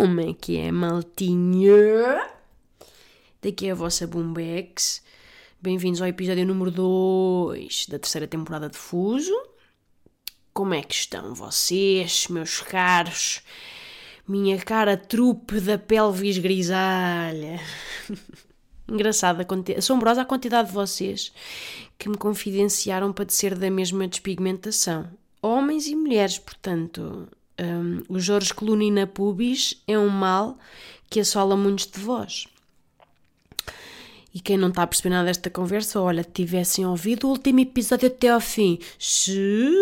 Como é que é, maltinha? Daqui é a vossa Boombex. Bem-vindos ao episódio número 2 da terceira temporada de Fuso. Como é que estão vocês, meus caros? Minha cara trupe da pelvis grisalha. Engraçada, assombrosa a quantidade de vocês que me confidenciaram para ser da mesma despigmentação. Homens e mulheres, portanto. Hum, o Jorge Clooney na pubis é um mal que assola muitos de vós. E quem não está a perceber nada desta conversa, olha, tivessem ouvido o último episódio até ao fim. Xuxem!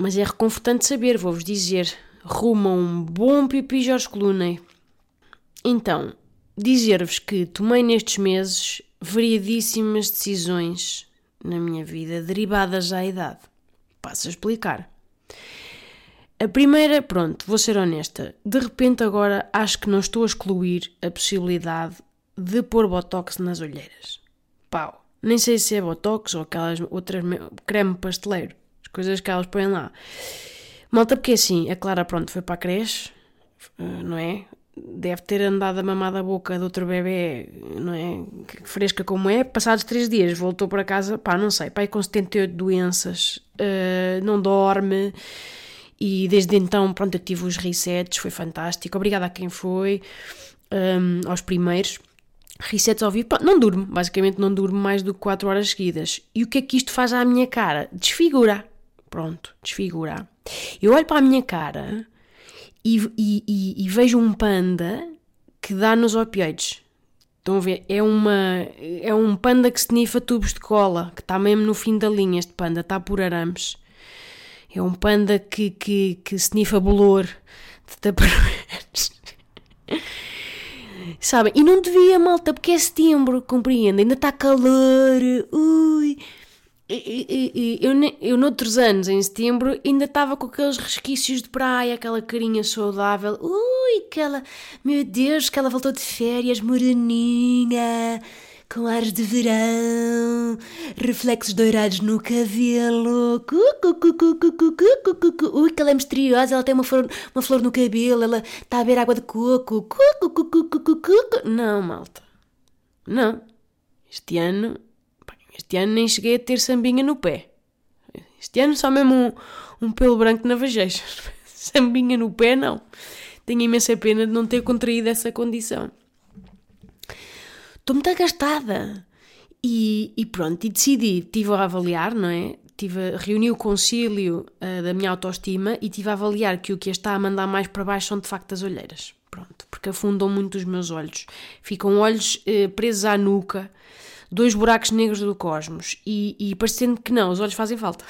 Mas é reconfortante saber, vou-vos dizer. Rumo a um bom pipi Jorge Clooney. Então, dizer-vos que tomei nestes meses variadíssimas decisões na minha vida derivadas à idade. Passo a explicar. A primeira, pronto, vou ser honesta. De repente agora acho que não estou a excluir a possibilidade de pôr botox nas olheiras. Pau. Nem sei se é botox ou aquelas outras me- creme pasteleiro. As coisas que elas põem lá. Malta, porque assim, a Clara, pronto, foi para a creche, não é? Deve ter andado a mamar da boca de outro bebê, não é? Fresca como é. Passados três dias voltou para casa, pá, não sei, pai com 78 doenças, eh, não dorme. E desde então, pronto, eu tive os resets, foi fantástico. Obrigada a quem foi, hum, aos primeiros. Resets ao vivo, pronto, não durmo, basicamente não durmo mais do que 4 horas seguidas. E o que é que isto faz à minha cara? Desfigura. Pronto, desfigura. Eu olho para a minha cara e, e- e- vejo um panda que dá nos opioides. Estão a ver? É, uma, é um panda que se nifa tubos de cola, que está mesmo no fim da linha. Este panda está por arames. É um panda que, que, que se nifa bolor de taparoeiros. Sabem? E não devia, malta, porque é setembro, compreende? Ainda está calor. Ui eu, eu, eu noutros anos, em setembro, ainda estava com aqueles resquícios de praia, aquela carinha saudável. Ui, aquela. Meu Deus, que ela voltou de férias, moreninha, com ares de verão, reflexos dourados no cabelo. Ui, que ela é misteriosa, ela tem uma flor, uma flor no cabelo, ela está a beber água de coco. Não, malta. Não. Este ano este ano nem cheguei a ter sambinha no pé. Este ano só mesmo um, um pelo branco na vageja. Sambinha no pé, não. Tenho imensa pena de não ter contraído essa condição. Estou muito agastada. E, e pronto, e decidi, estive a avaliar, não é? Tive reuni o concílio ah, da minha autoestima e estive a avaliar que o que a está a mandar mais para baixo são de facto as olheiras. Pronto, porque afundam muito os meus olhos. Ficam olhos eh, presos à nuca, dois buracos negros do cosmos. E, e parecendo que não, os olhos fazem falta.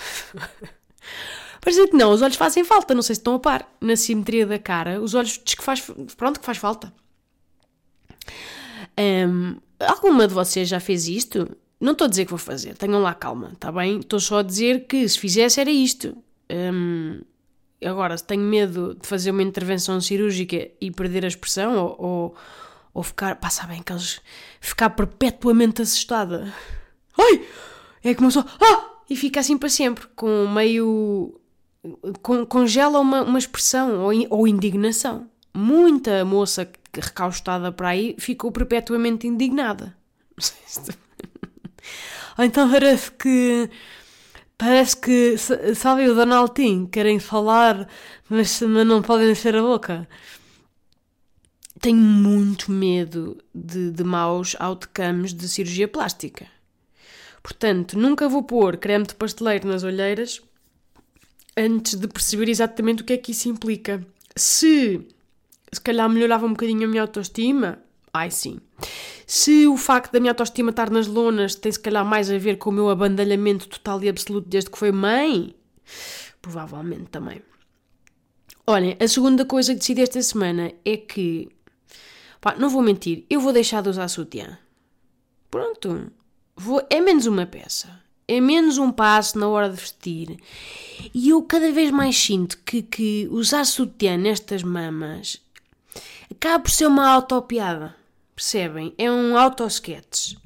parecendo que não, os olhos fazem falta. Não sei se estão a par. Na simetria da cara, os olhos diz que faz, pronto, que faz falta. Hum, alguma de vocês já fez isto? Não estou a dizer que vou fazer, tenham lá calma, está bem? Estou só a dizer que se fizesse era isto. Hum, agora, se tenho medo de fazer uma intervenção cirúrgica e perder a expressão ou, ou, ou ficar, pá, sabem, aqueles. ficar perpetuamente assustada. Ai! É como só. Ah! E fica assim para sempre, com meio. Con, congela uma, uma expressão ou, in- ou indignação. Muita moça recaustada para aí ficou perpetuamente indignada. Ou então parece que. Parece que, sa- sabe, o Donaldinho, querem falar, mas, mas não podem encher a boca. Tenho muito medo de, de maus outcomes de cirurgia plástica. Portanto, nunca vou pôr creme de pasteleiro nas olheiras antes de perceber exatamente o que é que isso implica. Se, se calhar melhorava um bocadinho a minha autoestima, Ai sim. Se o facto da minha autoestima estar nas lonas tem se calhar mais a ver com o meu abandalhamento total e absoluto desde que foi mãe, provavelmente também. Olhem, a segunda coisa que decidi esta semana é que, pá, não vou mentir, eu vou deixar de usar sutiã. Pronto, vou, é menos uma peça, é menos um passo na hora de vestir. E eu cada vez mais sinto que, que usar sutiã nestas mamas acaba por ser uma autopiada. Percebem? É um auto-sketch.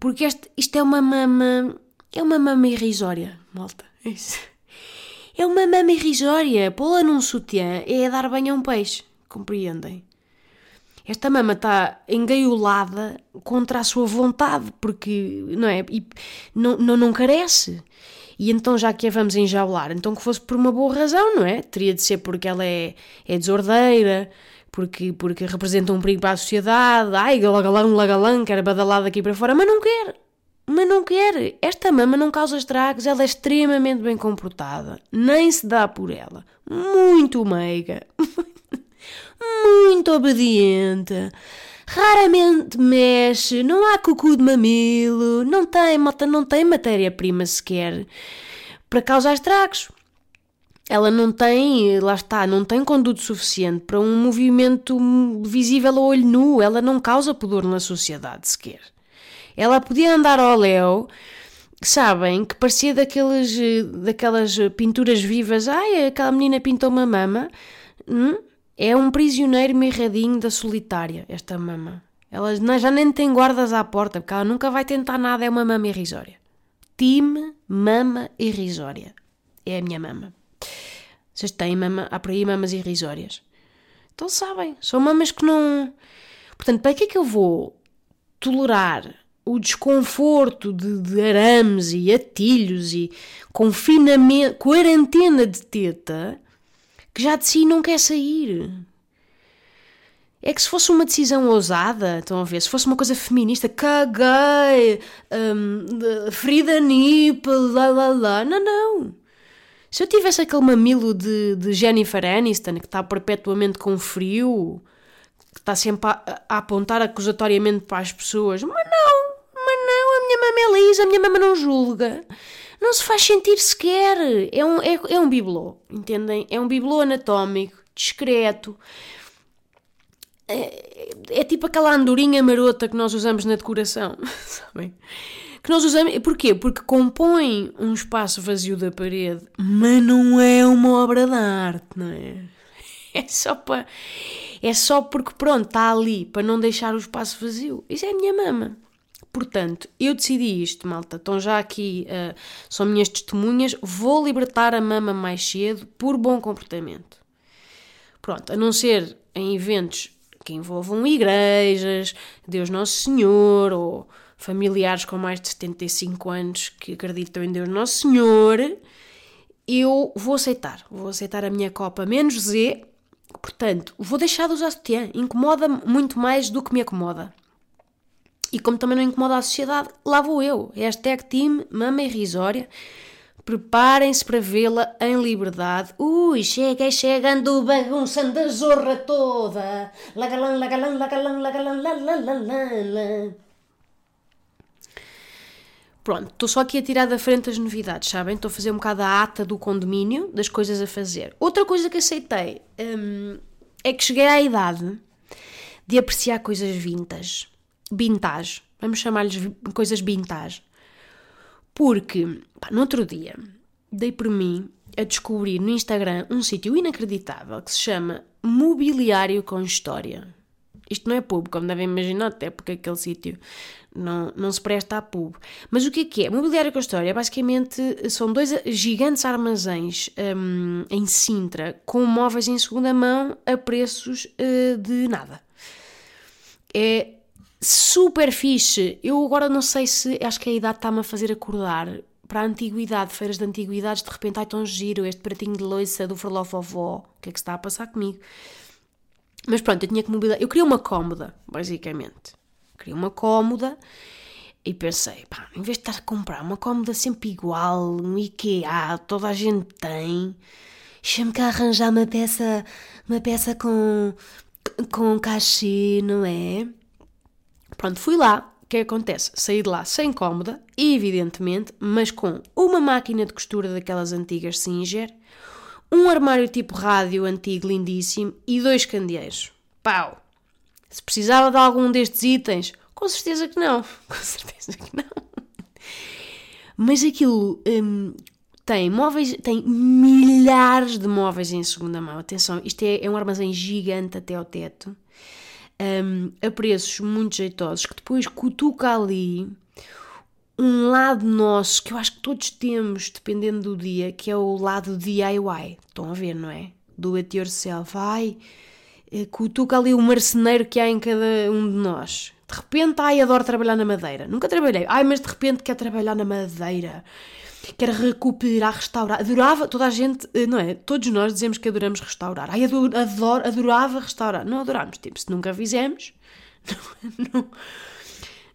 Porque este, isto é uma mama. É uma mama irrisória, malta. É isso. É uma mama irrisória. Pô-la num sutiã é dar banho a um peixe. Compreendem? Esta mama está engaiolada contra a sua vontade, porque, não é? E não, não, não carece. E então, já que a vamos enjaular, então que fosse por uma boa razão, não é? Teria de ser porque ela é, é desordeira, porque, porque representa um perigo para a sociedade. Ai, galagalão, lagalão, quer badalar daqui para fora, mas não quer. Mas não quer. Esta mama não causa estragos, ela é extremamente bem comportada. Nem se dá por ela. Muito meiga. Muito obediente. Raramente mexe, não há cucu de mamilo, não tem, não tem matéria-prima sequer para causar estragos. Ela não tem, lá está, não tem conduto suficiente para um movimento visível a olho nu. Ela não causa pudor na sociedade sequer. Ela podia andar ao léu, sabem, que parecia daqueles, daquelas pinturas vivas. Ai, aquela menina pintou uma mama. Hum? É um prisioneiro mirradinho da solitária, esta mama. Ela já nem tem guardas à porta, porque ela nunca vai tentar nada, é uma mama irrisória. Time mama irrisória. É a minha mama. Vocês têm mama, há por aí mamas irrisórias. Então sabem, são mamas que não. Portanto, para que é que eu vou tolerar o desconforto de, de arames e atilhos e confinamento, quarentena de teta, que já de si não quer sair. É que se fosse uma decisão ousada, estão a ver, se fosse uma coisa feminista, caguei, um, Frida Nipple, lá lá lá, não, não. Se eu tivesse aquele mamilo de, de Jennifer Aniston, que está perpetuamente com frio, que está sempre a, a apontar acusatoriamente para as pessoas, mas não, minha mama é lisa, a minha mama não julga. Não se faz sentir sequer. É um, é, é um bibelô, entendem? É um bibelô anatómico, discreto. É, é, tipo aquela andorinha marota que nós usamos na decoração, sabem? Que nós usamos. Porquê? Porque compõe um espaço vazio da parede, mas não é uma obra de arte, não é? É só para. É só porque, pronto, está ali para não deixar o espaço vazio. Isso é a minha mama. Portanto, eu decidi isto, malta. Estão já aqui, uh, são minhas testemunhas. Vou libertar a mama mais cedo por bom comportamento. Pronto, a não ser em eventos que envolvam igrejas, Deus Nosso Senhor, ou familiares com mais de 75 anos que acreditam em Deus Nosso Senhor, eu vou aceitar. Vou aceitar a minha copa menos Z. Portanto, vou deixar de usar sutiã. Incomoda muito mais do que me acomoda. E como também não incomoda a sociedade, lá vou eu. Hashtag Team Mama Irrisória. Preparem-se para vê-la em liberdade. Ui, chega, chegando bagunçando a zorra toda. Lagalã, lagalã, lagalã, lagalã, lalalala. Pronto, estou só aqui a tirar da frente as novidades, sabem? Estou a fazer um bocado a ata do condomínio, das coisas a fazer. Outra coisa que aceitei hum, é que cheguei à idade de apreciar coisas vintage vintage. Vamos chamar-lhes coisas vintage. Porque, pá, no outro dia, dei por mim a descobrir no Instagram um sítio inacreditável que se chama Mobiliário com História. Isto não é pub, como devem imaginar, até porque aquele sítio não, não se presta a pub. Mas o que é que é? Mobiliário com História, basicamente, são dois gigantes armazéns um, em Sintra com móveis em segunda mão a preços uh, de nada. É super fixe. Eu agora não sei se. Acho que a idade está-me a fazer acordar para a antiguidade, feiras de antiguidades. De repente, ai tão giro, este pratinho de louça do Frolofovó. O que é que está a passar comigo? Mas pronto, eu tinha que mobilizar. Eu queria uma cómoda, basicamente. Queria uma cómoda e pensei, pá, em vez de estar a comprar uma cómoda sempre igual, um IKEA, toda a gente tem, deixa-me cá arranjar uma peça, uma peça com com cachê, não é? Pronto, fui lá. O que acontece? Saí de lá sem cómoda, evidentemente, mas com uma máquina de costura daquelas antigas Singer, um armário tipo rádio antigo lindíssimo e dois candeeiros. Pau! Se precisava de algum destes itens, com certeza que não. Com certeza que não. Mas aquilo hum, tem móveis, tem milhares de móveis em segunda mão. Atenção, isto é, é um armazém gigante até ao teto, um, a preços muito jeitosos, que depois cutuca ali um lado nosso que eu acho que todos temos, dependendo do dia, que é o lado DIY. Estão a ver, não é? Do it yourself. Ai, eh, cutuca ali o marceneiro que há em cada um de nós. De repente, ai, adoro trabalhar na madeira. Nunca trabalhei. Ai, mas de repente quer trabalhar na madeira. Quer recuperar, restaurar. Adorava, toda a gente, eh, não é? Todos nós dizemos que adoramos restaurar. Ai, adoro, adoro adorava restaurar. Não adoramos. Tipo, se nunca fizemos, não, não,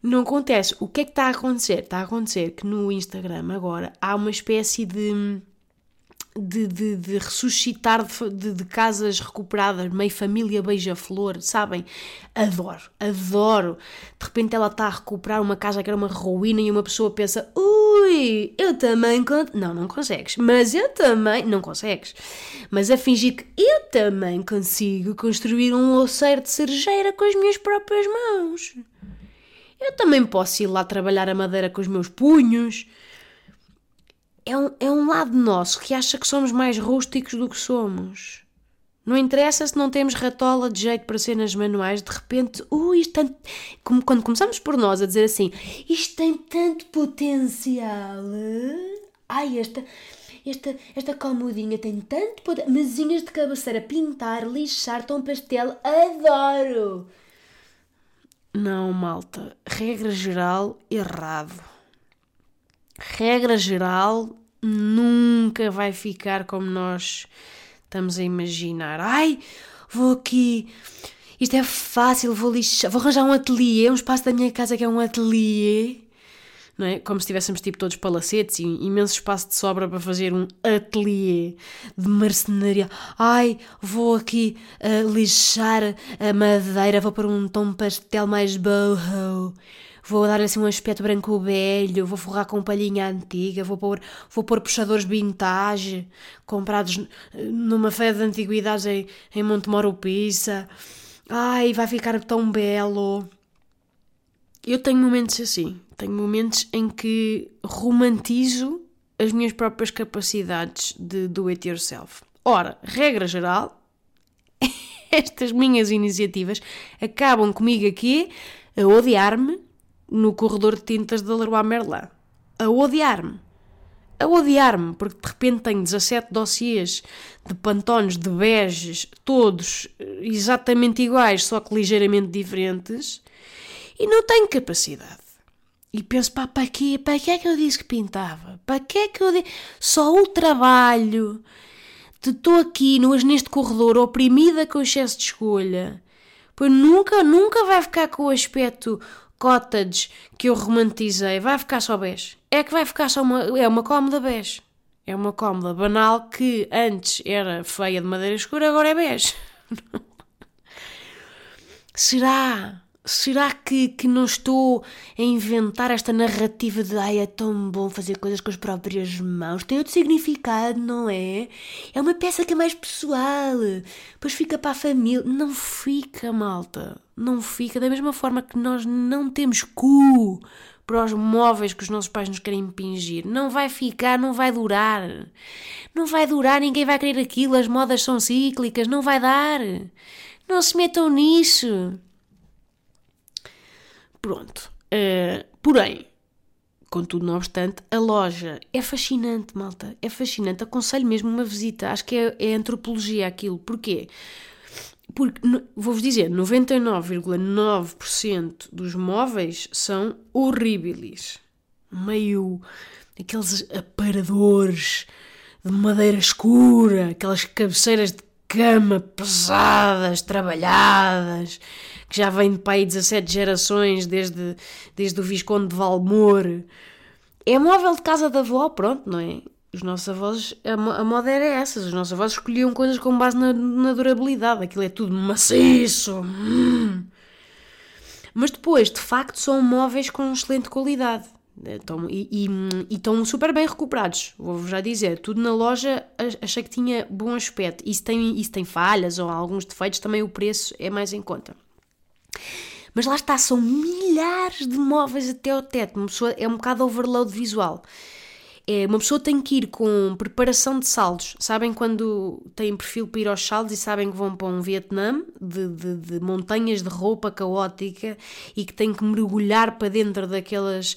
não acontece. O que é que está a acontecer? Está a acontecer que no Instagram agora há uma espécie de de, de, de ressuscitar de, de, casas recuperadas, meio família beija-flor, sabem? Adoro, adoro. De repente ela está a recuperar uma casa que era uma ruína e uma pessoa pensa: ui, eu também. Não, não consegues. Mas eu também. Não consegues. Mas a fingir que eu também consigo construir um louceiro de cerejeira com as minhas próprias mãos. Eu também posso ir lá trabalhar a madeira com os meus punhos é um, é um lado nosso que acha que somos mais rústicos do que somos. Não interessa se não temos ratola de jeito para cenas manuais, de repente, ui, isto tem... Como quando começamos por nós a dizer assim, isto tem tanto potencial. Ai, esta, esta, esta comodinha tem tanto potencial. Mesinhas de cabeceira, pintar, lixar, tom pastel, adoro! Não, malta. Regra geral, errado regra geral, nunca vai ficar como nós estamos a imaginar. Ai, vou aqui. Isto é fácil, vou lixar, vou arranjar um ateliê, um espaço da minha casa que é um ateliê, não é? Como se tivéssemos tipo todos palacetes e imenso espaço de sobra para fazer um ateliê de marcenaria. Ai, vou aqui uh, lixar a madeira, vou pôr um tom pastel mais boho vou dar assim um aspecto branco velho, vou forrar com palhinha antiga, vou pôr, vou pôr puxadores vintage comprados numa feira de antiguidades em, em Montemoro Pisa. Ai, vai ficar tão belo. Eu tenho momentos assim, tenho momentos em que romantizo as minhas próprias capacidades de do it yourself. Ora, regra geral, estas minhas iniciativas acabam comigo aqui a odiar-me no corredor de tintas da Leroy Merlin. A odiar-me. A odiar-me, porque de repente tenho 17 dossiês de pantones, de beges, todos eh, exatamente iguais, só que ligeiramente diferentes, e não tenho capacidade. E penso, pá, para quê? Para que é que eu disse que pintava? Para que é que eu disse? Só o trabalho de estou aqui neste corredor oprimida com excesso de escolha. Pois nunca, nunca vai ficar com o aspecto cottage que eu romantizei vai ficar só bege. É que vai ficar só uma. É uma cómoda bege. É uma cómoda banal que antes era feia de madeira escura, agora é bege. Será? Será que, que não estou a inventar esta narrativa de ai, é tão bom fazer coisas com as próprias mãos? Tem outro significado, não é? É uma peça que é mais pessoal, depois fica para a família. Não fica, malta. Não fica. Da mesma forma que nós não temos cu para os móveis que os nossos pais nos querem impingir. Não vai ficar, não vai durar. Não vai durar, ninguém vai querer aquilo, as modas são cíclicas, não vai dar. Não se metam nisso. Pronto. Uh, porém, contudo, não obstante, a loja é fascinante, malta. É fascinante. Aconselho mesmo uma visita. Acho que é, é antropologia aquilo. Porquê? Porque, vou-vos dizer, 99,9% dos móveis são horríveis. Meio aqueles aparadores de madeira escura, aquelas cabeceiras de cama pesadas, trabalhadas, que já vem de pai 17 gerações, desde, desde o Visconde de Valmor. É móvel de casa da avó, pronto, não é? Os nossos avós, a, a moda era essa. Os nossos avós escolhiam coisas com base na, na durabilidade. Aquilo é tudo maciço. Hum. Mas depois, de facto, são móveis com excelente qualidade. Estão, e, e, e, estão super bem recuperados, vou-vos já dizer. Tudo na loja achei que tinha bom aspecto. E se tem, e se tem falhas ou alguns defeitos, também o preço é mais em conta. Mas lá está, são milhares de móveis até ao teto. É um bocado overload visual. É, uma pessoa tem que ir com preparação de saldos. Sabem quando têm perfil para ir aos saldos e sabem que vão para um Vietnã de, de, de montanhas de roupa caótica e que têm que mergulhar para dentro daquelas,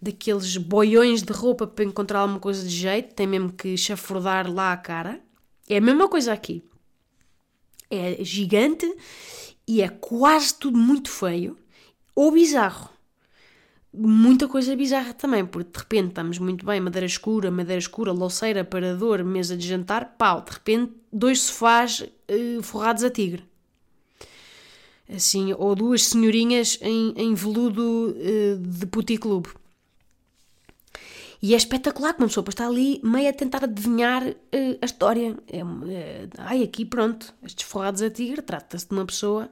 daqueles boiões de roupa para encontrar alguma coisa de jeito, tem mesmo que chafurdar lá a cara. É a mesma coisa aqui. É gigante e é quase tudo muito feio ou bizarro muita coisa bizarra também, porque de repente estamos muito bem, madeira escura, madeira escura, louceira, parador, mesa de jantar, pau, de repente dois sofás uh, forrados a tigre. Assim, ou duas senhorinhas em, em veludo uh, de puticlube. E é espetacular que uma pessoa está ali meio a tentar adivinhar uh, a história. É, ai, aqui pronto, estes forrados a tigre, trata-se de uma pessoa,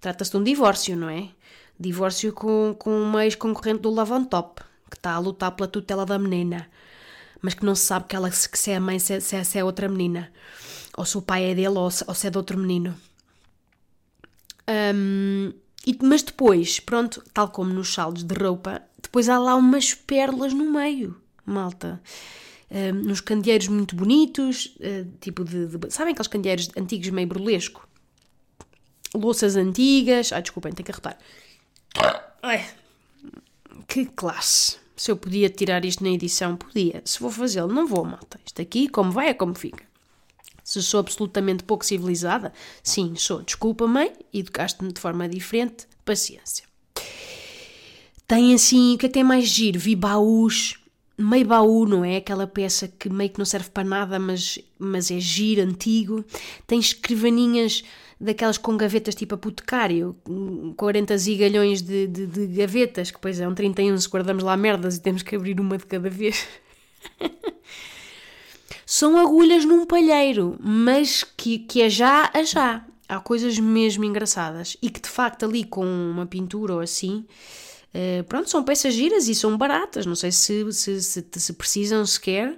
trata-se de um divórcio, não é? Divórcio com, com uma ex-concorrente do Love on Top, que está a lutar pela tutela da menina, mas que não se sabe que ela, se é a mãe, se, se, se é outra menina, ou se o pai é dele ou se, ou se é de outro menino. Um, e, mas depois, pronto, tal como nos saldos de roupa, depois há lá umas pérolas no meio, malta. Um, nos candeeiros muito bonitos, uh, tipo de, de, Sabem aqueles candeeiros antigos meio burlesco? Louças antigas. Ai, desculpem, tenho que arrotar. Ai, que classe. Se eu podia tirar isto na edição, podia. Se vou fazê-lo, não vou, malta. Isto aqui, como vai, é como fica. Se sou absolutamente pouco civilizada, sim, sou. Desculpa, mãe, educaste-me de forma diferente, paciência. Tem assim, o que é que tem mais giro? Vi baús, meio baú, não é? Aquela peça que meio que não serve para nada, mas, mas é giro, antigo. Tem escrivaninhas daquelas com gavetas tipo apotecário, 40 zigalhões de, de, de gavetas, que depois é um 31 se guardamos lá merdas e temos que abrir uma de cada vez. São agulhas num palheiro, mas que, que é já a já. Há coisas mesmo engraçadas e que de facto ali com uma pintura ou assim, uh, pronto, são peças giras e são baratas. Não sei se, se, se, se precisam sequer,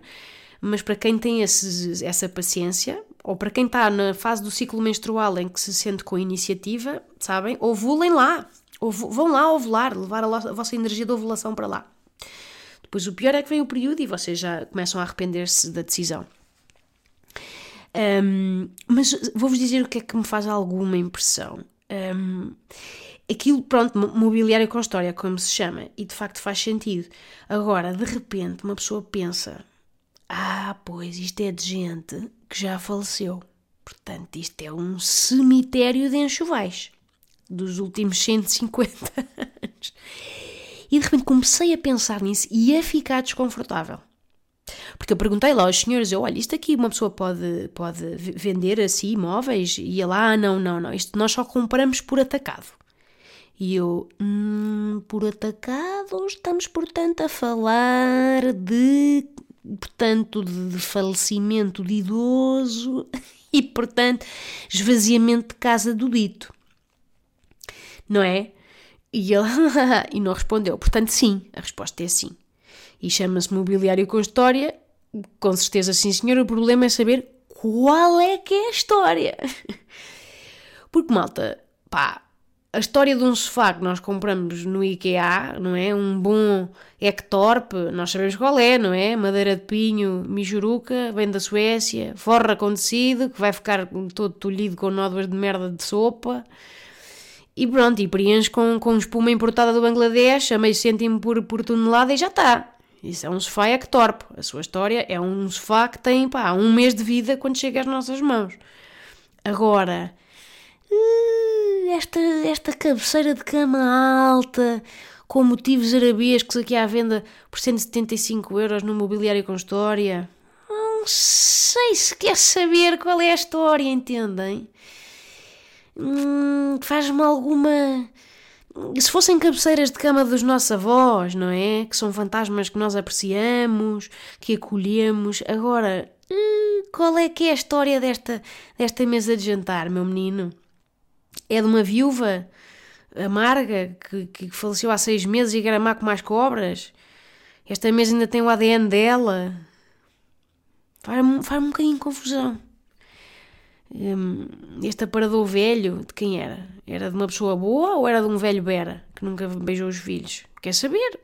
mas para quem tem esse, essa paciência, ou para quem está na fase do ciclo menstrual em que se sente com iniciativa, sabem? Ovulem lá. vão lá ovular, levar a, a vossa energia de ovulação para lá. Depois o pior é que vem o período e vocês já começam a arrepender-se da decisão. Um, mas vou-vos dizer o que é que me faz alguma impressão. Um, aquilo, pronto, mobiliário com história, como se chama, e de facto faz sentido. Agora, de repente, uma pessoa pensa: ah, pois isto é de gente que já faleceu. Portanto, isto é um cemitério de enxovais dos últimos 150 anos. E de repente comecei a pensar nisso e a ficar desconfortável. Porque eu perguntei lá aos senhores, eu, olha, isto aqui uma pessoa pode, pode vender assim imóveis? E ele, ah, não, não, não, isto nós só compramos por atacado. E eu, hum, por atacado, estamos portanto a falar de portanto, de falecimento de idoso e, portanto, esvaziamento de casa do dito. Não é? E ele e não respondeu. Portanto, sim, a resposta é sim. E chama-se mobiliário com história. Com certeza, sim, senhor. O problema é saber qual é que é a história. Porque, malta, pá, a história de um sofá que nós compramos no IKEA, não é? Um bom Ektorp, nós sabemos qual é, não é? Madeira de pinho, mijuruca, vem da Suécia, forra com tecido, que vai ficar todo tolhido com nódoas de merda de sopa. E pronto, e preenche com, com espuma importada do Bangladesh a meio cêntimo por, por tonelada e já está. Isso é um sofá Ektorp. A sua história é um sofá que tem, pá, um mês de vida quando chega às nossas mãos. Agora eh, esta, esta cabeceira de cama alta, com motivos arabescos aqui à venda por 175 euros no mobiliário com história. Não sei se quer saber qual é a história, entendem? Hum, Faz-me alguma. se fossem cabeceiras de cama dos nossos avós, não é? Que são fantasmas que nós apreciamos, que acolhemos. Agora, hum, qual é que é a história desta, desta mesa de jantar, meu menino? É de uma viúva amarga que, que faleceu há seis meses e que era má com mais cobras? Esta mesa ainda tem o ADN dela? Faz-me faz um bocadinho de confusão. Hum, este aparador velho, de quem era? Era de uma pessoa boa ou era de um velho Bera que nunca beijou os filhos? Quer saber?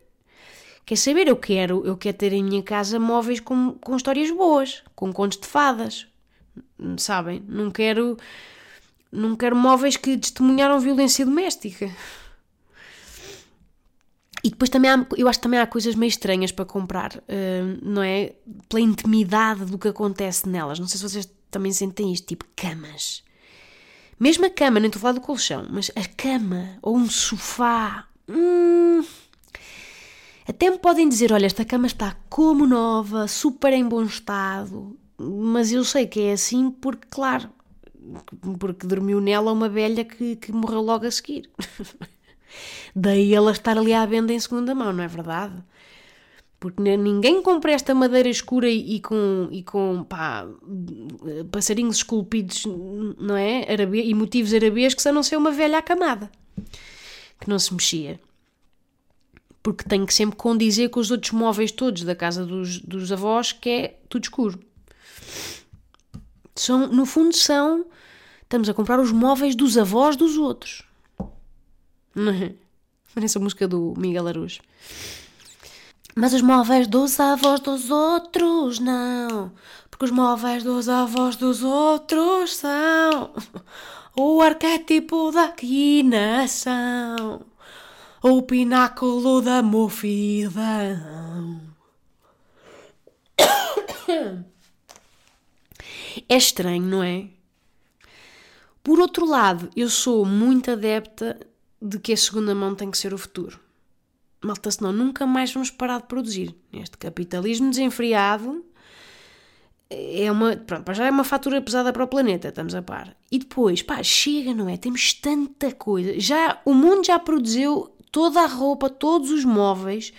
Quer saber? Eu quero, eu quero ter em minha casa móveis com, com histórias boas, com contos de fadas. Sabem? Não quero, não quero móveis que testemunharam violência doméstica. E depois também há, eu acho que também há coisas meio estranhas para comprar, uh, não é? Pela intimidade do que acontece nelas. Não sei se vocês também sentem isto, tipo camas. Mesmo a cama, nem estou a falar do colchão, mas a cama ou um sofá. Hum, até me podem dizer: olha, esta cama está como nova, super em bom estado, mas eu sei que é assim porque, claro, porque dormiu nela uma velha que, que morreu logo a seguir. Daí ela estar ali à venda em segunda mão, não é verdade? Porque ninguém compra esta madeira escura e, com, e com pá, passarinhos esculpidos, não é? Arabe, e motivos arabescos a não ser uma velha acamada que não se mexia. Porque tem que sempre condizer com os outros móveis todos da casa dos, dos avós, que é tudo escuro. São, no fundo, são. Estamos a comprar os móveis dos avós dos outros. É? Parece a música do Miguel Araújo. Mas os móveis dos avós dos outros não, porque os móveis dos avós dos outros são o arquétipo da quinação, o pináculo da mofidão. É estranho, não é? Por outro lado, eu sou muito adepta de que a segunda mão tem que ser o futuro malta, senão nunca mais vamos parar de produzir. Este capitalismo desenfreado é uma, pronto, já é uma fatura pesada para o planeta, estamos a par. E depois, pá, chega, não é? Temos tanta coisa. Já, o mundo já produziu toda a roupa, todos os móveis,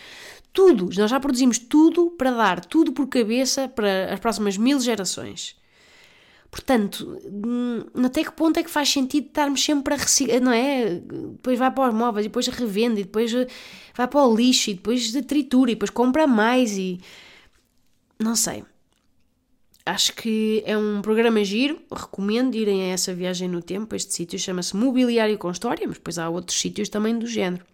tudo. Nós já produzimos tudo para dar tudo por cabeça para as próximas mil gerações. Portanto, hum, até que ponto é que faz sentido estarmos sempre a reciclar, não é? Depois vai para os móveis, depois revende, depois eh, vai para o lixo, e depois tritura, e depois compra mais, e. Não sei. Acho que é um programa giro, recomendo irem a essa viagem no tempo. Este sítio chama-se Mobiliário com História, mas depois há outros sítios também do género.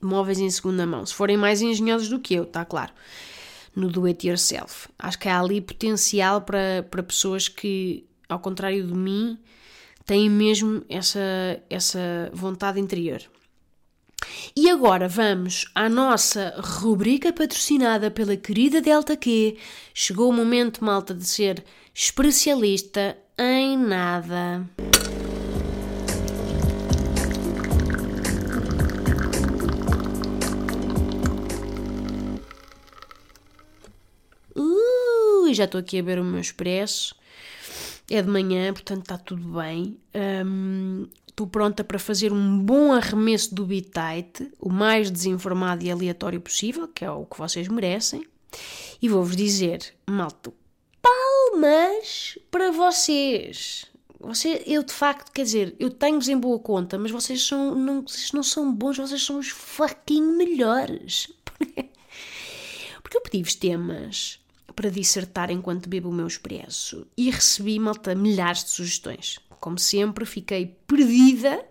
Móveis em segunda mão, se forem mais engenhosos do que eu, está claro no do it yourself. Acho que há ali potencial para, para pessoas que, ao contrário de mim, têm mesmo essa, essa vontade interior. E agora vamos à nossa rubrica patrocinada pela querida Delta Q. Chegou o momento, malta, de ser especialista em nada. Já estou aqui a ver o meu expresso. É de manhã, portanto está tudo bem. Um, estou pronta para fazer um bom arremesso do bitite, o mais desinformado e aleatório possível, que é o que vocês merecem. E vou-vos dizer, malto, palmas para vocês. Você, eu de facto, quer dizer, eu tenho-vos em boa conta, mas vocês, são, não, vocês não são bons, vocês são os fucking melhores. Porque eu pedi-vos temas para dissertar enquanto bebo o meu expresso e recebi, malta, milhares de sugestões. Como sempre, fiquei perdida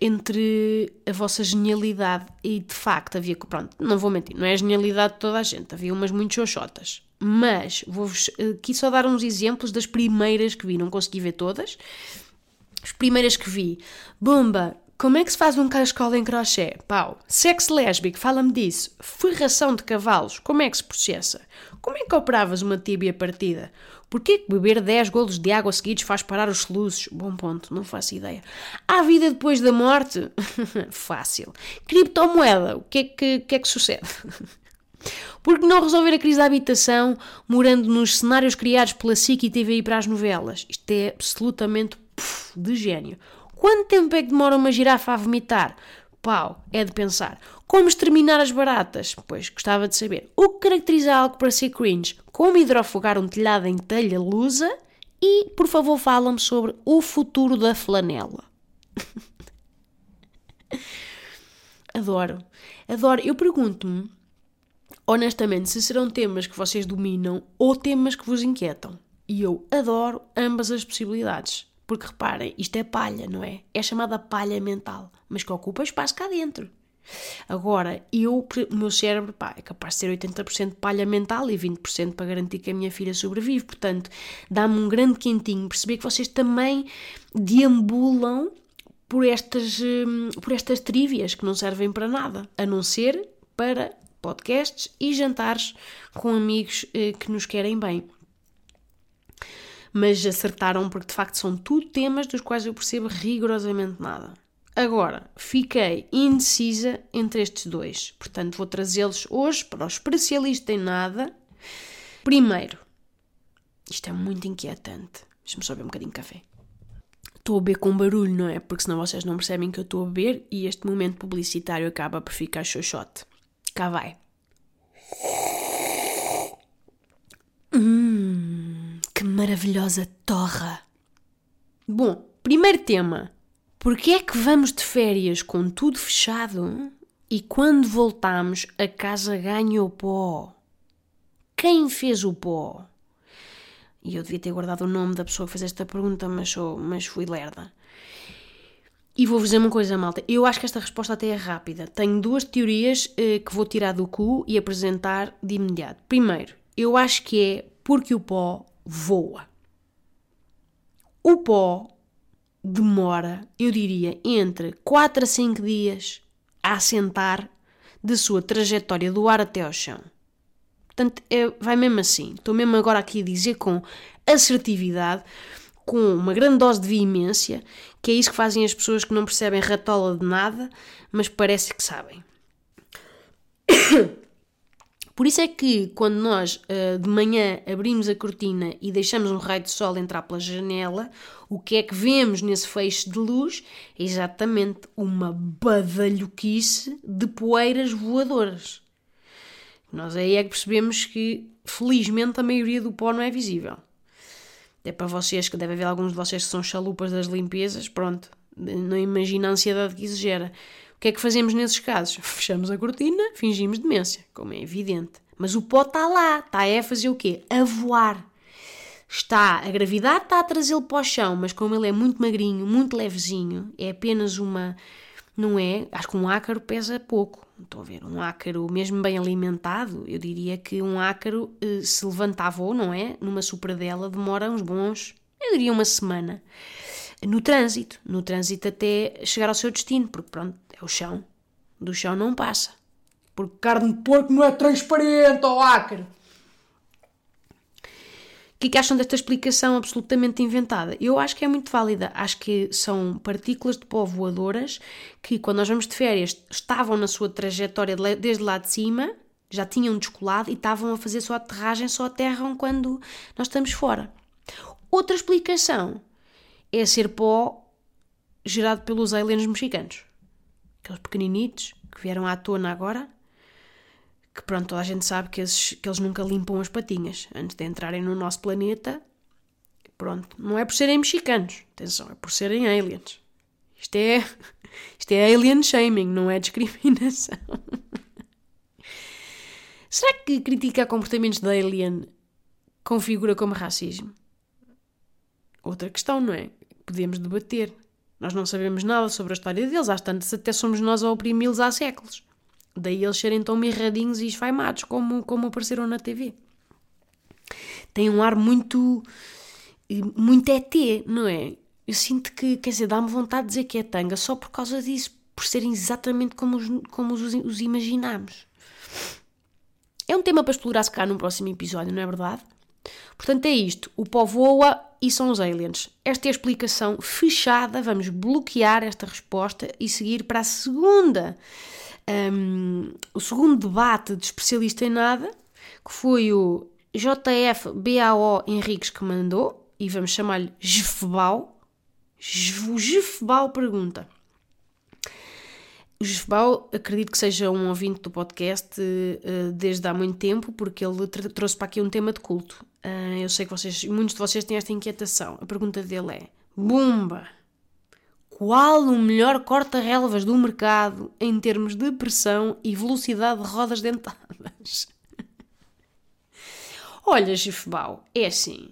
entre a vossa genialidade e de facto havia, pronto, não vou mentir, não é a genialidade de toda a gente, havia umas muito xoxotas. Mas vou-vos aqui só dar uns exemplos das primeiras que vi, não consegui ver todas. As primeiras que vi, Bomba, como é que se faz um cascola em crochê? Pau. Sexo lésbico, fala-me disso. Ferração de cavalos, como é que se processa? Como é que operavas uma tíbia partida? Porquê que beber 10 golos de água seguidos faz parar os soluços? Bom ponto, não faço ideia. Há vida depois da morte? Fácil. Criptomoeda, o que é que, que, é que sucede? Por que não resolver a crise da habitação morando nos cenários criados pela SIC e TVI para as novelas? Isto é absolutamente puf, de gênio. Quanto tempo é que demora uma girafa a vomitar? Pau, é de pensar. Como exterminar as baratas? Pois, gostava de saber. O que caracteriza algo para ser cringe? Como hidrofogar um telhado em telha lusa? E, por favor, fala-me sobre o futuro da flanela. adoro, adoro. Eu pergunto-me, honestamente, se serão temas que vocês dominam ou temas que vos inquietam. E eu adoro ambas as possibilidades. Porque reparem, isto é palha, não é? É chamada palha mental, mas que ocupa espaço cá dentro. Agora, eu, o meu cérebro, pá, é capaz de ser 80% palha mental e 20% para garantir que a minha filha sobrevive. Portanto, dá-me um grande quentinho perceber que vocês também deambulam por estas, hum, por estas trivias que não servem para nada, a não ser para podcasts e jantares com amigos eh, que nos querem bem mas acertaram porque de facto são tudo temas dos quais eu percebo rigorosamente nada. Agora, fiquei indecisa entre estes dois, portanto vou trazê-los hoje para o especialista em nada. Primeiro, isto é muito inquietante. Deixa-me só beber um bocadinho de café. Estou a beber com barulho, não é? Porque senão vocês não percebem que eu estou a beber e este momento publicitário acaba por ficar xoxote. Cá vai. Hum que maravilhosa torra! Bom, primeiro tema. Porquê é que vamos de férias com tudo fechado e quando voltamos a casa ganha o pó? Quem fez o pó? E eu devia ter guardado o nome da pessoa que fez esta pergunta, mas, sou, mas fui lerda. E vou-vos dizer uma coisa, malta. Eu acho que esta resposta até é rápida. Tenho duas teorias eh, que vou tirar do cu e apresentar de imediato. Primeiro, eu acho que é porque o pó voa. O pó demora, eu diria, entre 4 a 5 dias a assentar de sua trajetória do ar até ao chão. Portanto, é, vai mesmo assim. Estou mesmo agora aqui a dizer com assertividade, com uma grande dose de veemência, que é isso que fazem as pessoas que não percebem ratola de nada, mas parece que sabem. Por isso é que quando nós uh, de manhã abrimos a cortina e deixamos um raio de sol entrar pela janela, o que é que vemos nesse feixe de luz? É exatamente uma badalhoquice de poeiras voadoras. Nós aí é que percebemos que, felizmente, a maioria do pó não é visível. É para vocês, que deve haver alguns de vocês que são chalupas das limpezas, pronto, não imagina a ansiedade que isso gera. O que é que fazemos nesses casos? Fechamos a cortina, fingimos demência, como é evidente. Mas o pó está lá, está a fazer o quê? A voar. Está, a gravidade está a trazê-lo para o chão, mas como ele é muito magrinho, muito levezinho, é apenas uma. Não é? Acho que um ácaro pesa pouco. Estou a ver, um ácaro mesmo bem alimentado, eu diria que um ácaro eh, se levantar voo, não é? Numa supradela demora uns bons, eu diria uma semana no trânsito, no trânsito até chegar ao seu destino, porque pronto, é o chão, do chão não passa. Porque carne de porco não é transparente, ó oh ácaro! O que, é que acham desta explicação absolutamente inventada? Eu acho que é muito válida. Acho que são partículas de pó voadoras que, quando nós vamos de férias, estavam na sua trajetória desde lá de cima, já tinham descolado e estavam a fazer sua aterragem, só aterram quando nós estamos fora. Outra explicação é ser pó gerado pelos aliens mexicanos. Aqueles pequeninitos que vieram à tona agora, que pronto, toda a gente sabe que, esses, que eles nunca limpam as patinhas antes de entrarem no nosso planeta. Pronto, não é por serem mexicanos, atenção, é por serem aliens. Isto é, isto é alien shaming, não é discriminação. Será que criticar comportamentos de alien configura como racismo? Outra questão, não é? Podemos debater. Nós não sabemos nada sobre a história deles, às tantas até somos nós a oprimi-los há séculos. Daí eles serem tão mirradinhos e esfaimados como, como apareceram na TV. Tem um ar muito. muito ET, não é? Eu sinto que, quer dizer, dá-me vontade de dizer que é tanga só por causa disso, por serem exatamente como os, como os, os imaginamos. É um tema para explorar se cá num próximo episódio, não é verdade? Portanto, é isto. O pó voa e são os aliens. Esta é a explicação fechada. Vamos bloquear esta resposta e seguir para a segunda. Um, o segundo debate de especialista em nada, que foi o JF BAO Henriques que mandou, e vamos chamar-lhe Jefbau. O pergunta. O Jefebal, acredito que seja um ouvinte do podcast uh, desde há muito tempo, porque ele trouxe para aqui um tema de culto. Uh, eu sei que vocês, muitos de vocês têm esta inquietação. A pergunta dele é: Bumba! Qual o melhor corta-relvas do mercado em termos de pressão e velocidade de rodas dentadas? Olha, Jefebal, é assim.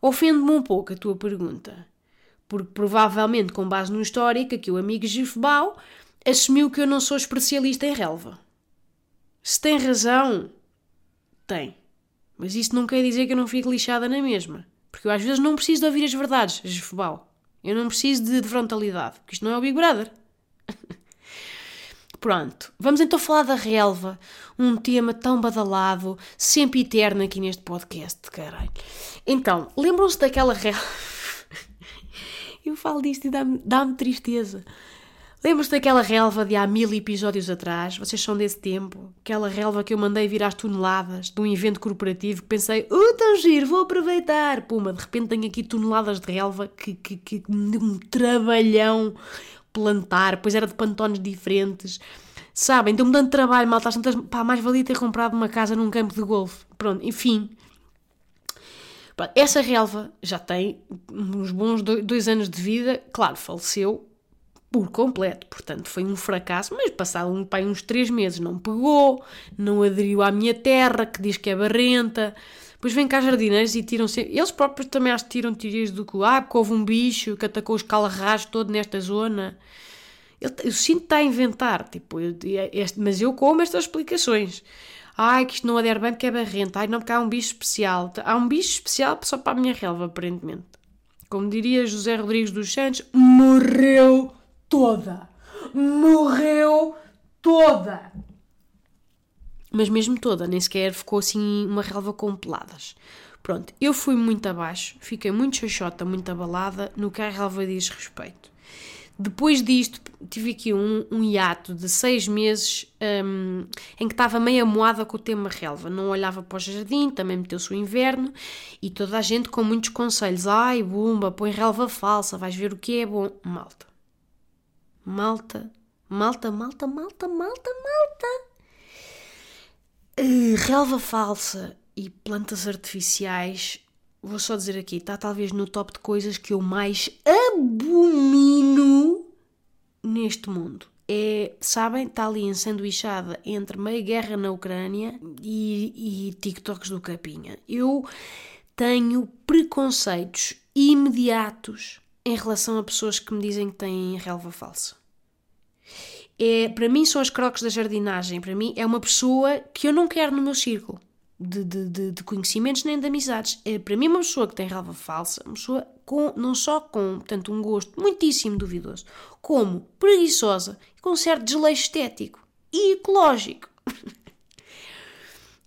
Ofende-me um pouco a tua pergunta, porque provavelmente, com base no histórico, aqui o amigo Jefebal assumiu que eu não sou especialista em relva. Se tem razão, tem. Mas isso não quer dizer que eu não fique lixada na mesma. Porque eu às vezes não preciso de ouvir as verdades, Jefebal. Eu não preciso de, de frontalidade, porque isto não é o Big Brother. Pronto, vamos então falar da relva, um tema tão badalado, sempre eterno aqui neste podcast, caralho. Então, lembram-se daquela relva? Eu falo disto e dá-me dá tristeza. Lembram-se daquela relva de há mil episódios atrás? Vocês são desse tempo? Aquela relva que eu mandei vir às toneladas de um evento corporativo que pensei, oh, tão giro, vou aproveitar. Puma, de repente tenho aqui toneladas de relva que, que, que um trabalhão plantar, pois era de pantones diferentes. Sabem, deu-me tanto trabalho, malta, tantas, pá, mais valia ter comprado uma casa num campo de golfe. Pronto, enfim. Essa relva já tem uns bons dois anos de vida, claro, faleceu por completo. Portanto, foi um fracasso, mas passado um, pai, uns três meses não pegou, não aderiu à minha terra, que diz que é barrenta. Depois vem cá jardineiros e tiram -se... Eles próprios também acho que tiram teorias do que, ah, porque houve um bicho que atacou os calarrás todo nesta zona. Eu, eu sinto está a inventar, tipo, eu, este, mas eu como estas explicações. Ai, que isto não adere bem porque é barrenta. Ai, não, porque há um bicho especial. Há um bicho especial só para a minha relva, aparentemente. Como diria José Rodrigues dos Santos, morreu toda. Morreu toda. Mas mesmo toda, nem sequer ficou assim uma relva com peladas. Pronto, eu fui muito abaixo, fiquei muito xoxota, muito abalada no que a relva diz respeito. Depois disto, tive aqui um, um hiato de seis meses um, em que estava meio amoada com o tema relva. Não olhava para o jardim, também meteu-se o inverno e toda a gente com muitos conselhos. Ai, bumba, põe relva falsa, vais ver o que é bom. Malta. Malta, malta, malta, malta, malta, malta. Uh, relva falsa e plantas artificiais, vou só dizer aqui, está talvez no top de coisas que eu mais abomino neste mundo. É, sabem, está ali ensanduichada entre meia guerra na Ucrânia e, e TikToks do Capinha. Eu tenho preconceitos imediatos em relação a pessoas que me dizem que têm relva falsa é, para mim são as croques da jardinagem. Para mim é uma pessoa que eu não quero no meu círculo de, de, de, conhecimentos nem de amizades. É, para mim uma pessoa que tem relva falsa, uma pessoa com, não só com portanto, um gosto muitíssimo duvidoso, como preguiçosa com um certo desleixo estético e ecológico.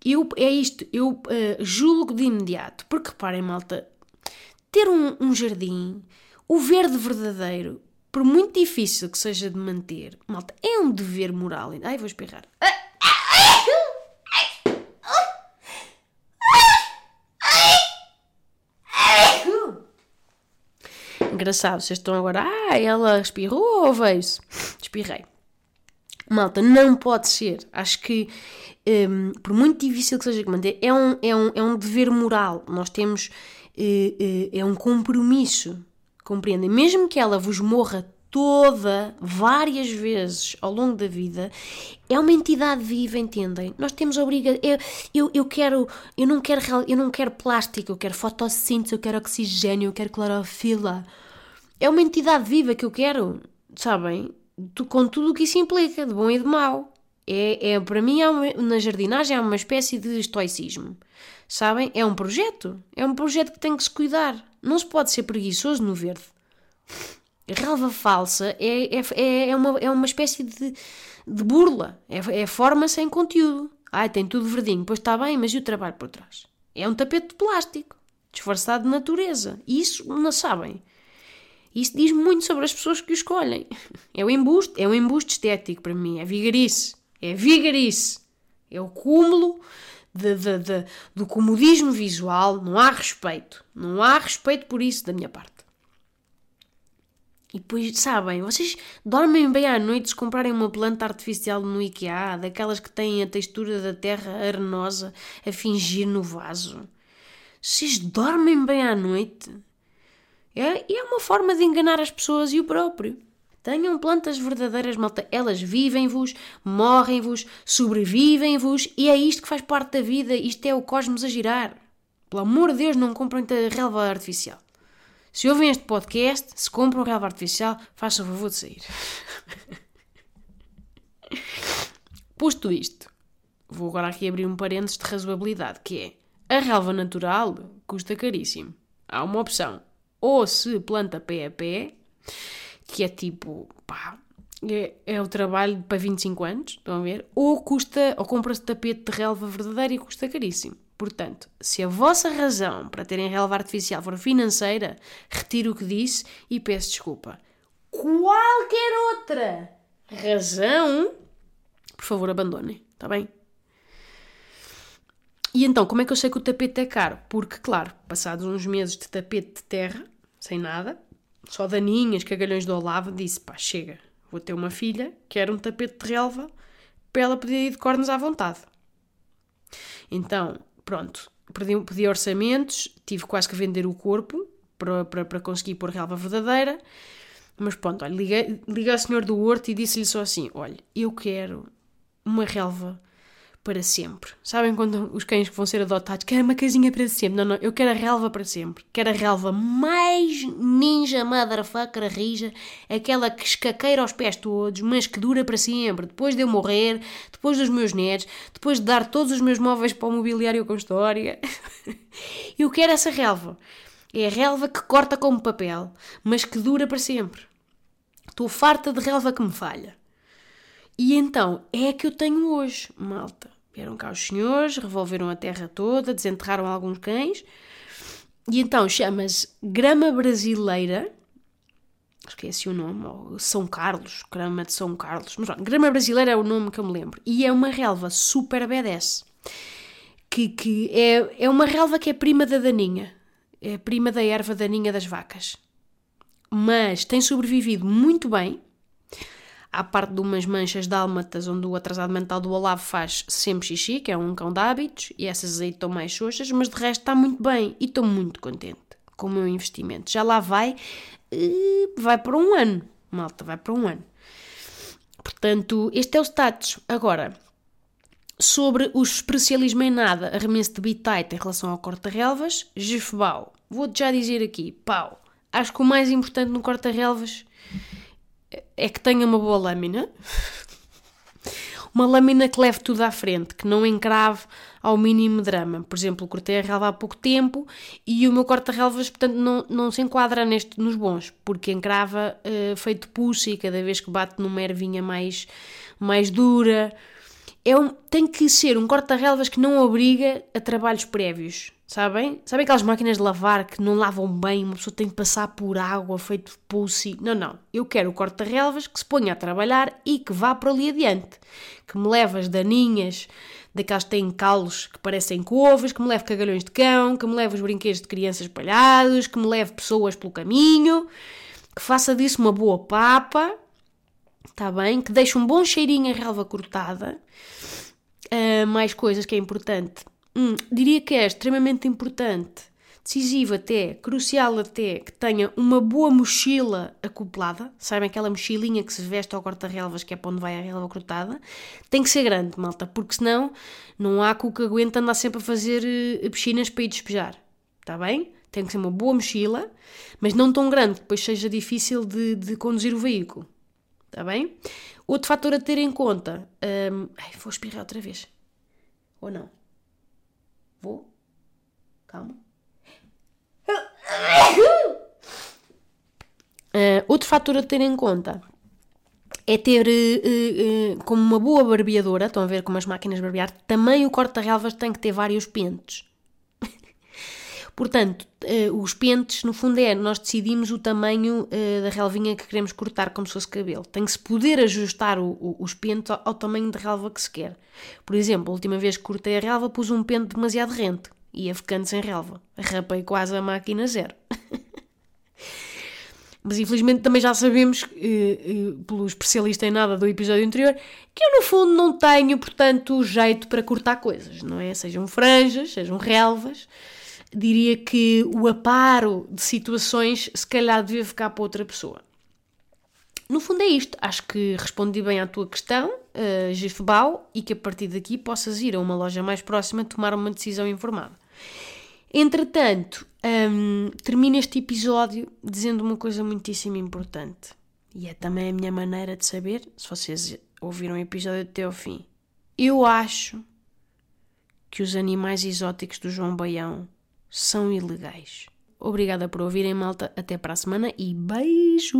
Eu, é isto, eu uh, julgo de imediato, porque reparem, malta, ter um, um jardim, o verde verdadeiro, por muito difícil que seja de manter, malta, é um dever moral. Ai, vou espirrar. Engraçado, vocês estão agora. Ah, ela espirrou ou veio-se? Espirrei. Malta, não pode ser. Acho que, um, por muito difícil que seja de manter, é um, é um, é um dever moral. Nós temos. Uh, uh, é um compromisso Compreendem? Mesmo que ela vos morra toda, várias vezes ao longo da vida, é uma entidade viva, entendem? Nós temos a obrigação. Eu, eu, eu, quero, eu não quero, eu não quero plástico, eu quero fotossíntese, eu quero oxigênio, eu quero clorofila. É uma entidade viva que eu quero, sabem? Com tudo o que isso implica, de bom e de mau. É, é para mim, uma, na jardinagem, é uma espécie de estoicismo. Sabem? É um projeto. É um projeto que tem que se cuidar. Não se pode ser preguiçoso no verde. relva falsa é, é, é, uma, é uma espécie de, de burla. É, é forma sem conteúdo. Ai, tem tudo verdinho. Pois está bem, mas e o trabalho por trás? É um tapete de plástico, disfarçado de natureza. Isso não sabem. Isso diz muito sobre as pessoas que o escolhem. É o embuste, é um embuste estético para mim. É vigarice. É vigarice. É o cúmulo de, de, de, do comodismo visual, não há respeito. Não há respeito por isso da minha parte. E depois, sabem, vocês dormem bem à noite se comprarem uma planta artificial no IKEA, daquelas que têm a textura da terra arenosa a fingir no vaso. Vocês dormem bem à noite? É, é uma forma de enganar as pessoas e o próprio. Tenham plantas verdadeiras, malta. Elas vivem-vos, morrem-vos, sobrevivem-vos e é isto que faz parte da vida. Isto é o cosmos a girar. Pelo amor de Deus, não comprem relva artificial. Se ouvem este podcast, se compram relva artificial, façam o favor de sair. Posto isto, vou agora aqui abrir um parênteses de razoabilidade, que é a relva natural custa caríssimo. Há uma opção. Ou se planta pé a pé, que é tipo, pá, é, é, o trabalho para 25 anos, estão a ver? Ou custa, ou compra-se tapete de relva verdadeira e custa caríssimo. Portanto, se a vossa razão para terem relva artificial for financeira, retiro o que disse e peço desculpa. Qualquer outra razão, por favor, abandonem, está bem? E então, como é que eu sei que o tapete é caro? Porque, claro, passados uns meses de tapete de terra, sem nada, só daninhas, cagalhões do Olavo, disse: pá, chega, vou ter uma filha, quero um tapete de relva para ela poder ir de cornos à vontade. Então, pronto, pedi, pedi orçamentos, tive quase que vender o corpo para, para, para conseguir pôr relva verdadeira. Mas pronto, olha, liguei, liguei ao senhor do horto e disse-lhe só assim: olha, eu quero uma relva para sempre. Sabem quando os cães que vão ser adotados querem uma casinha para sempre? Não, não, eu quero a relva para sempre. Quero a relva mais ninja motherfucker rija, aquela que escaqueira aos pés todos, mas que dura para sempre. Depois de eu morrer, depois dos meus netos, depois de dar todos os meus móveis para o mobiliário com história. eu quero essa relva. É a relva que corta como papel, mas que dura para sempre. Estou farta de relva que me falha. E então é a que eu tenho hoje, malta. Vieram cá os senhores, revolveram a terra toda, desenterraram alguns cães. E então chama-se Grama Brasileira. Esqueci o nome, São Carlos, Grama de São Carlos. Mas pronto, Grama Brasileira é o nome que eu me lembro. E é uma relva super BDS. Que, que é, é uma relva que é prima da daninha. É prima da erva daninha das vacas. Mas tem sobrevivido muito bem à parte de umas manchas dálmatas onde o atrasado mental do Olavo faz sempre xixi, que é um cão de hábitos, e essas aí estão mais xoxas, mas de resto está muito bem e estou muito contente com o meu investimento. Já lá vai, eh, vai para um ano, malta, vai para um ano. Portanto, este é o status. Agora, sobre o especialismo em nada, arremesso de bitite em relação ao corta-relvas, Jefbal, vou-te já dizer aqui, pau, acho que o mais importante no corta-relvas é que tenha uma boa lâmina. Uma lâmina que leve tudo à frente, que não encrave ao mínimo drama. Por exemplo, cortei a relva há pouco tempo e o meu corta-relvas, portanto, não, não se enquadra neste, nos bons, porque encrava uh, feito pulso e cada vez que bate numa ervinha mais, mais dura. É um, tem que ser um corta-relvas que não obriga a trabalhos prévios. Sabem? Sabem aquelas máquinas de lavar que não lavam bem, uma pessoa tem de passar por água feito pulse? Não, não. Eu quero o corta-relvas que se ponha a trabalhar e que vá para ali adiante. Que me leve as daninhas, daquelas que têm calos que parecem couves, que me leve cagalhões de cão, que me leve os brinquedos de crianças espalhados, que me leve pessoas pelo caminho, que faça disso uma boa papa, está bem? Que deixe um bom cheirinho a relva cortada. Uh, mais coisas que é importante hum, diria que é extremamente importante, decisivo até, crucial até, que tenha uma boa mochila acoplada. Sabem aquela mochilinha que se veste ao corta-relvas, que é para onde vai a relva cortada? Tem que ser grande, malta, porque senão não há cu que aguenta andar sempre a fazer uh, piscinas para ir despejar. Está bem? Tem que ser uma boa mochila, mas não tão grande, que depois seja difícil de, de conduzir o veículo. Está bem? Outro fator a ter em conta. Um, ai, vou espirrar outra vez. Ou não? Vou. Calma. Uh, outro fator a ter em conta é ter, uh, uh, como uma boa barbeadora, estão a ver como as máquinas de barbear, também o corta-relvas tem que ter vários pentes. Portanto, uh, os pentes, no fundo, é nós decidimos o tamanho uh, da relvinha que queremos cortar como se fosse cabelo. Tem que se poder ajustar o, o, os pentes ao, ao, tamanho de relva que se quer. Por exemplo, a última vez que cortei a relva, pus um pente demasiado rente. Ia ficando sem relva. Arrapei quase a máquina zero. Mas infelizmente também já sabemos, eh, eh, pelo especialista em nada do episódio anterior, que eu no fundo não tenho, portanto, jeito para cortar coisas, não é? Sejam franjas, sejam relvas. Diria que o aparo de situações se calhar devia ficar para outra pessoa. No fundo é isto. Acho que respondi bem à tua questão, uh, e que a partir daqui possas ir a uma loja mais próxima tomar uma decisão informada. Entretanto, um, termino este episódio dizendo uma coisa muitíssimo importante. E é também a minha maneira de saber se vocês ouviram o episódio até ao fim. Eu acho que os animais exóticos do João Baião são ilegais. Obrigada por ouvirem, malta. Até para a semana e beijos!